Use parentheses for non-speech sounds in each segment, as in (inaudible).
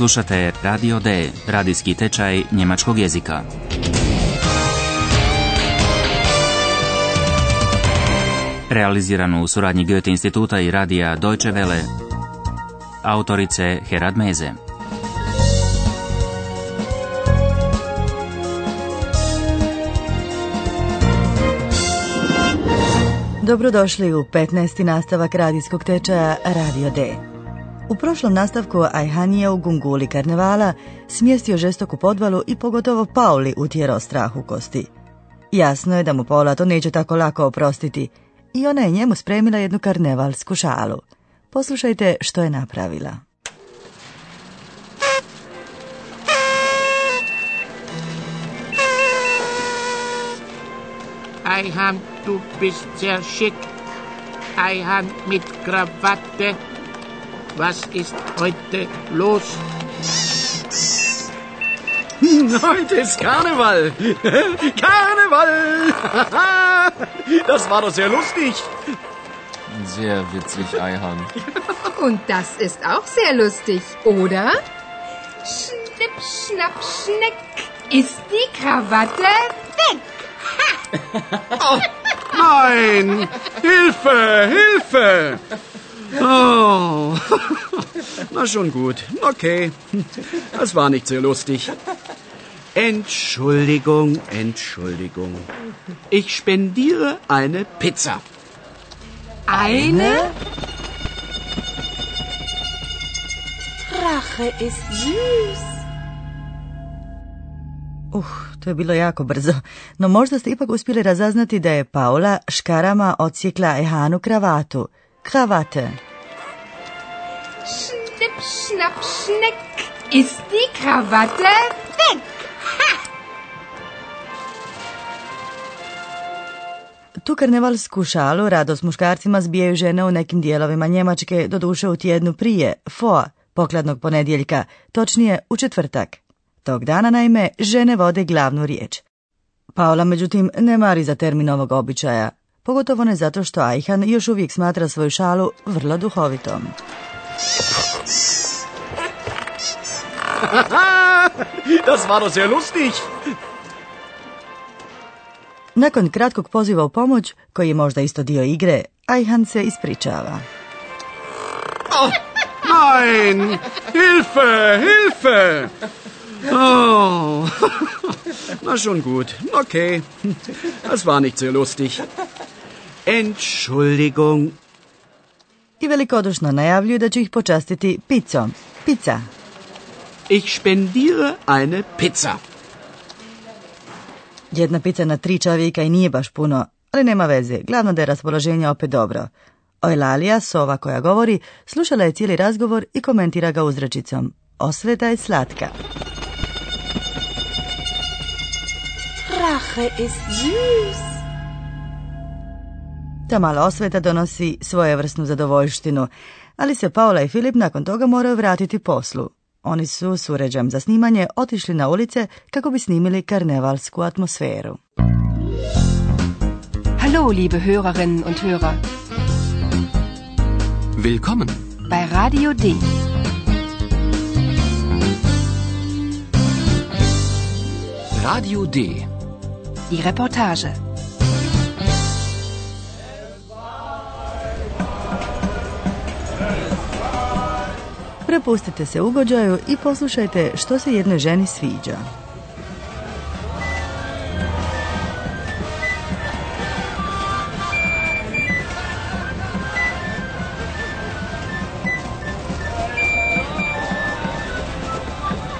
Slušate Radio D, radijski tečaj njemačkog jezika. Realiziranu u suradnji Goethe instituta i radija Deutsche Welle. Autorice Herad Meze. Dobrodošli u 15. nastavak radijskog tečaja Radio D. U prošlom nastavku Ajhan je u Gunguli karnevala smjestio žestoku podvalu i pogotovo Pauli utjerao strah u kosti. Jasno je da mu Paula to neće tako lako oprostiti i ona je njemu spremila jednu karnevalsku šalu. Poslušajte što je napravila. Eiham, du bist sehr schick. Eiham mit Krawatte. Was ist heute los? (laughs) Heute ist Karneval. (laughs) Karneval. (laughs) Das war doch sehr lustig. Sehr witzig, Eihan. Und das ist auch sehr lustig, oder? Schnipp, schnapp, schneck ist die Krawatte weg. Oh, nein! Hilfe! Hilfe! Oh. (laughs) Na schon gut. Okay. Das war nicht sehr lustig. Entschuldigung, Entschuldigung. Ich spendiere eine Pizza. Eine? Rache ist süß. Uh, to je bilo jako brzo, no možda ste ipak uspjeli razaznati da je Paula škarama odsjekla Ehanu kravatu. Kravate. Schnipp, schnapp, schneck ist die Krawatte weg. Tu karnevalsku šalu rado s muškarcima zbijaju žene u nekim dijelovima Njemačke, doduše u tjednu prije, foa, pokladnog ponedjeljka, točnije u četvrtak. Tog dana, naime, žene vode glavnu riječ. Paula, međutim, ne mari za termin ovog običaja, pogotovo ne zato što Ajhan još uvijek smatra svoju šalu vrlo duhovitom. (laughs) Das war doch sehr lustig. Nakon kratkog poziva u pomoć, koji je možda isto dio igre, Ajhan se ispričava. Oh, nein! Hilfe! Hilfe! Oh. (laughs) Na schon gut. Okay. Das war nicht sehr lustig. Entschuldigung. I velikodušno najavljuju da će ih počastiti pizzom. Pizza. Ich spendiere eine Pizza. Jedna pizza na tri čovjeka i nije baš puno, ali nema veze, glavno da je raspoloženje opet dobro. Ojlalija, sova koja govori, slušala je cijeli razgovor i komentira ga uzrečicom. Osveta je slatka. Rache ist süß. Ta mala osveta donosi svojevrsnu zadovoljštinu, ali se Paula i Filip nakon toga moraju vratiti poslu. Oni su s uređajem za snimanje otišli na ulice kako bi snimili karnevalsku atmosferu. Hallo, liebe Hörerinnen und Hörer. Willkommen. Bei Radio D. Radio D. Die Reportage. Prepustite se ugođaju i poslušajte što se jednoj ženi sviđa.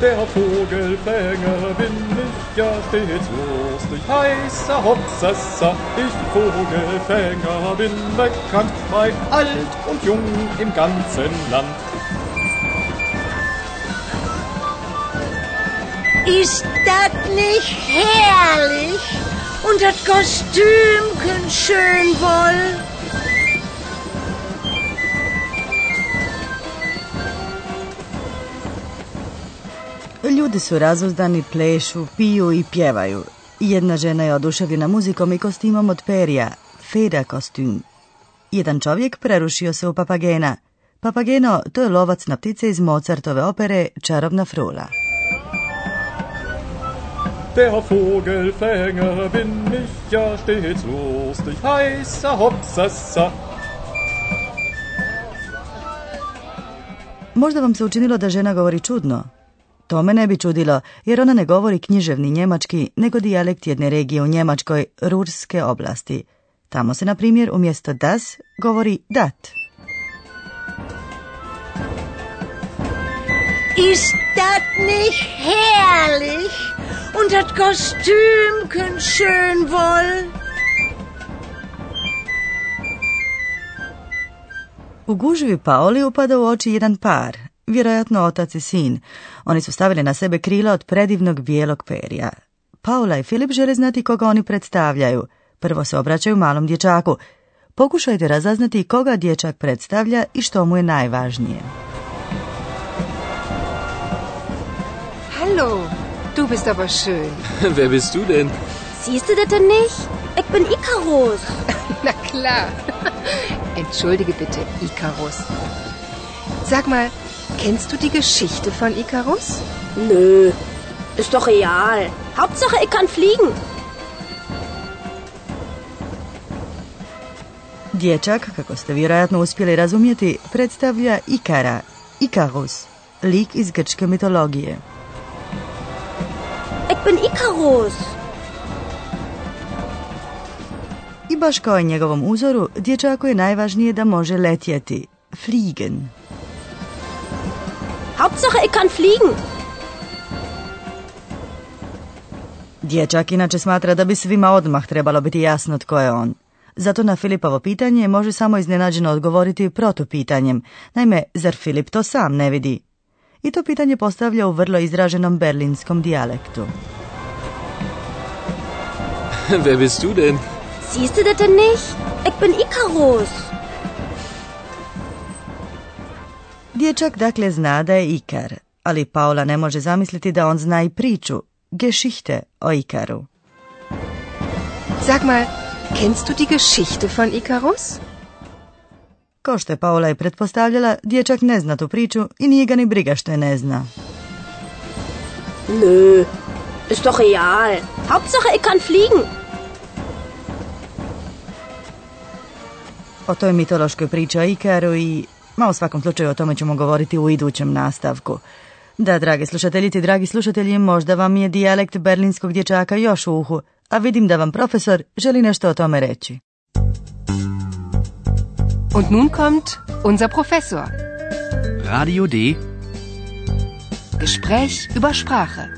Der Vogelfänger bin ich ja stets lustig, heißer Hopsassa. Ich Vogelfänger bin bekannt bei alt und jung im ganzen Land. Ist das nicht herrlich? Und das Kostümchen schön wohl. Ljudi su razuzdani, plešu, piju i pjevaju. Jedna žena je oduševljena muzikom i kostimom od perija, feda kostum. Jedan čovjek prerušio se u papagena. Papageno, to je lovac na ptice iz Mozartove opere Čarobna frula. Der Vogelfänger bin ich ja stets lustig, heißer Hopsasa. Možda vam se učinilo da žena govori čudno. To me ne bi čudilo, jer ona ne govori književni njemački, nego dijalekt jedne regije u Njemačkoj, Rurske oblasti. Tamo se, na primjer, umjesto das govori dat. Ist das nicht herrlich? Und das Kostümchen schön wohl? U gužvi Paoli upada u oči jedan par, vjerojatno otac i sin. Oni su stavili na sebe krila od predivnog bijelog perja. Paula i Filip žele znati koga oni predstavljaju. Prvo se obraćaju malom dječaku. Pokušajte razaznati koga dječak predstavlja i što mu je najvažnije. Hallo, du bist aber schön. (laughs) Wer bist du denn? Siehst du das denn nicht? Ich bin Icarus. (laughs) Na klar. (laughs) Entschuldige bitte, Icarus. Sag mal, kennst du die Geschichte von Icarus? Nö, ist doch real. Hauptsache, ich kann fliegen. Dječak, kako ste vjerojatno uspjeli razumjeti, predstavlja Ikara, Ikarus, lik iz grčke mitologije. Ich bin Icarus. I baš kao i njegovom uzoru, dječaku je najvažnije da može letjeti, fliegen. Hauptsache, ich kann fliegen. Dječak inače smatra da bi svima odmah trebalo biti jasno tko je on. Zato na Filipovo pitanje može samo iznenađeno odgovoriti protupitanjem. Naime, zar Filip to sam ne vidi? I to pitanje postavlja u vrlo izraženom berlinskom dijalektu. (laughs) Wer bist du denn? Siehst du das denn nicht? Ich bin Icarus. Dječak dakle zna da je Ikar, ali Paula ne može zamisliti da on zna i priču, Geschichte o Ikaru. Sag mal, kennst du die Geschichte von Icarus? Kao što je Paula i pretpostavljala, dječak ne zna tu priču i nije ga ni briga što je ne zna. Nö, ist doch real. Hauptsache, ich kann fliegen. O toj mitološkoj priči o Ikaru i, ma u svakom slučaju o tome ćemo govoriti u idućem nastavku. Da, drage slušateljice i dragi slušatelji, možda vam je dijalekt berlinskog dječaka još u uhu, a vidim da vam profesor želi nešto o tome reći. Und nun kommt unser Professor. Radio D. Gespräch über Sprache.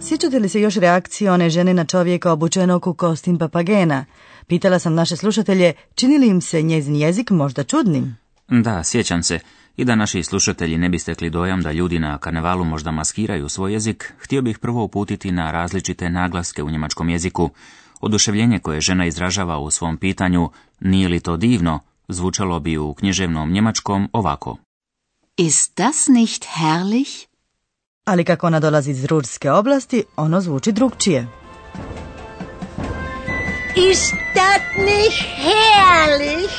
Sjećate li se još reakcije one žene na čovjeka obučenog u kostim papagena? Pitala sam naše slušatelje, čini li im se njezin jezik možda čudnim? Da, sjećam se. I da naši slušatelji ne bi stekli dojam da ljudi na karnevalu možda maskiraju svoj jezik, htio bih prvo uputiti na različite naglaske u njemačkom jeziku. Oduševljenje koje žena izražava u svom pitanju, nije li to divno, zvučalo bi u književnom njemačkom ovako. Ist das nicht herrlich? Ali kako ona dolazi iz Rurske oblasti, ono zvuči drugčije. Ist das nicht herrlich?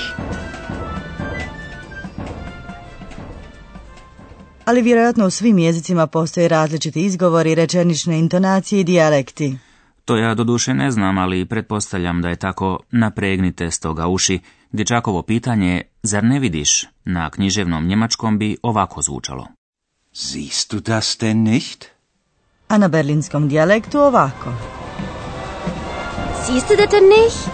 Ali vjerojatno u svim jezicima postoje različiti izgovori, rečenične intonacije i dijalekti. To ja doduše ne znam, ali pretpostavljam da je tako napregnite stoga uši. Dječakovo pitanje, zar ne vidiš, na književnom njemačkom bi ovako zvučalo. Siehst du das denn nicht? A na berlinskom dijalektu ovako. Siehst du das denn nicht?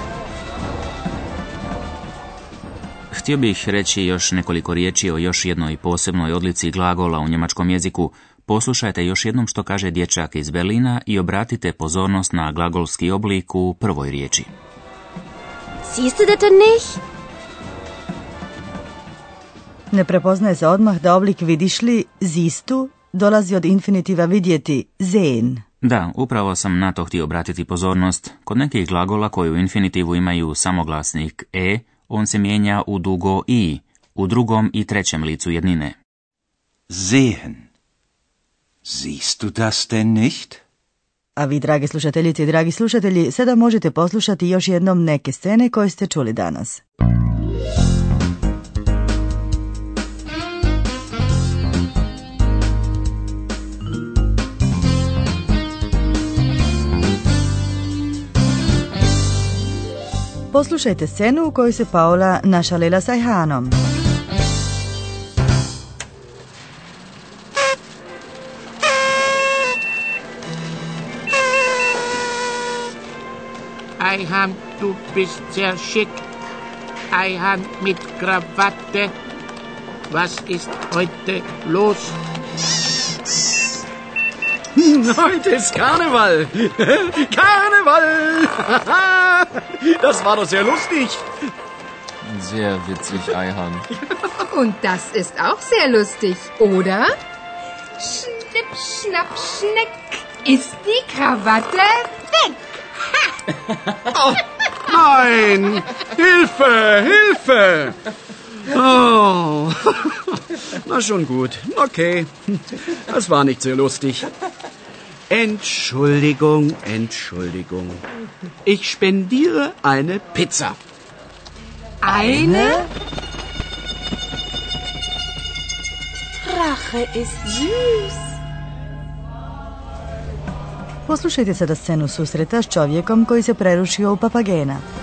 Htio bih reći još nekoliko riječi o još jednoj posebnoj odlici glagola u njemačkom jeziku. Poslušajte još jednom što kaže dječak iz Berlina i obratite pozornost na glagolski oblik u prvoj riječi. Siehst du das denn nicht? Ne prepoznaje se odmah da oblik vidiš li zistu dolazi od infinitiva vidjeti sehen. Da, upravo sam na to htio obratiti pozornost. Kod nekih glagola koji u infinitivu imaju samoglasnik e, on se mijenja u dugo i, u drugom i trećem licu jednine. Sehen. Siehst du das denn nicht? A vi, drage slušateljice i dragi slušatelji, sada možete poslušati još jednom neke scene koje ste čuli danas. Poslušajte scenu u kojoj se Paula našalila sa Ajhanom. Ayhan, du bist sehr schick. Ayhan mit Krawatte. Was ist heute los? (laughs) Heute ist Karneval. (laughs) Karneval. (laughs) Das war doch sehr lustig. Sehr witzig, Eihan. Und das ist auch sehr lustig, oder? Schnipp, schnapp, schneck. Ist die Krawatte? Oh, nein! Hilfe! Hilfe! Oh. Na schon gut. Okay. Das war nicht sehr lustig. Entschuldigung, Entschuldigung. Ich spendiere eine Pizza. Eine? Rache ist süß. Poslušajte sada scenu susreta s čovjekom koji se prerušio u papagena.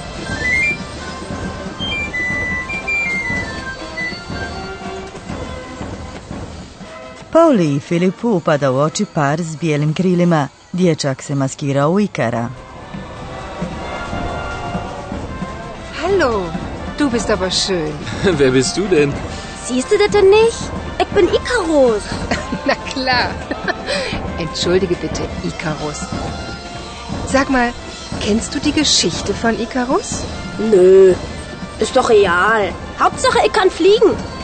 Pauli i Filipu upada u oči par s bijelim krilima. Dječak se maskirao u Ikara. Hallo, du bist aber schön. (laughs) Wer bist du denn? Siehst du das denn nicht? Ich bin Icarus. (laughs) Na klar. (laughs) Entschuldige bitte, Icarus. Sag mal, kennst du die Geschichte von Icarus? Nö, ist doch real. Hauptsache, ich kann fliegen.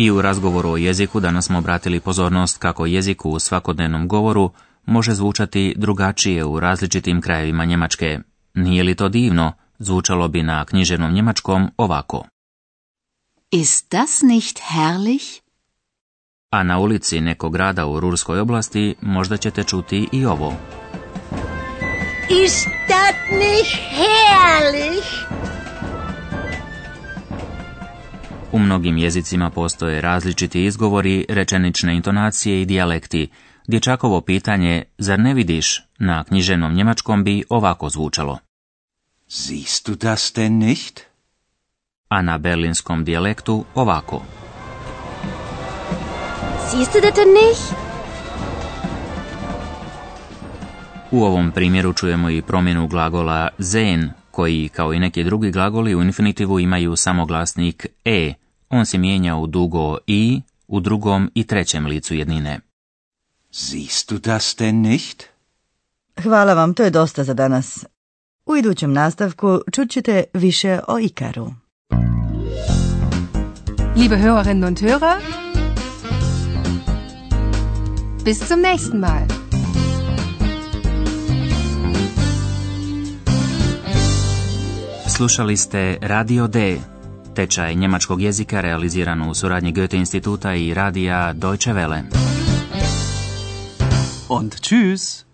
I u razgovoru o jeziku danas smo obratili pozornost kako jeziku u svakodnevnom govoru može zvučati drugačije u različitim krajevima Njemačke. Nije li to divno? Zvučalo bi na knjiženom njemačkom ovako. Ist das nicht herrlich? A na ulici nekog grada u Rurskoj oblasti možda ćete čuti i ovo. Ist das nicht herrlich? U mnogim jezicima postoje različiti izgovori, rečenične intonacije i dijalekti. Dječakovo pitanje, zar ne vidiš, na knjiženom njemačkom bi ovako zvučalo. Siehst du das denn nicht? A na berlinskom dijalektu ovako. Siehst du das denn nicht? U ovom primjeru čujemo i promjenu glagola sehen, koji, kao i neki drugi glagoli u infinitivu imaju samoglasnik e. On se mijenja u dugo i, u drugom i trećem licu jednine. Siehst du das denn nicht? Hvala vam, to je dosta za danas. U idućem nastavku čućete više o Ikaru. Liebe Hörerinnen und Hörer, bis zum nächsten Mal. Slušali ste Radio D, tečaj njemačkog jezika realiziran u suradnji Goethe instituta i radija Deutsche Welle. Und tschüss.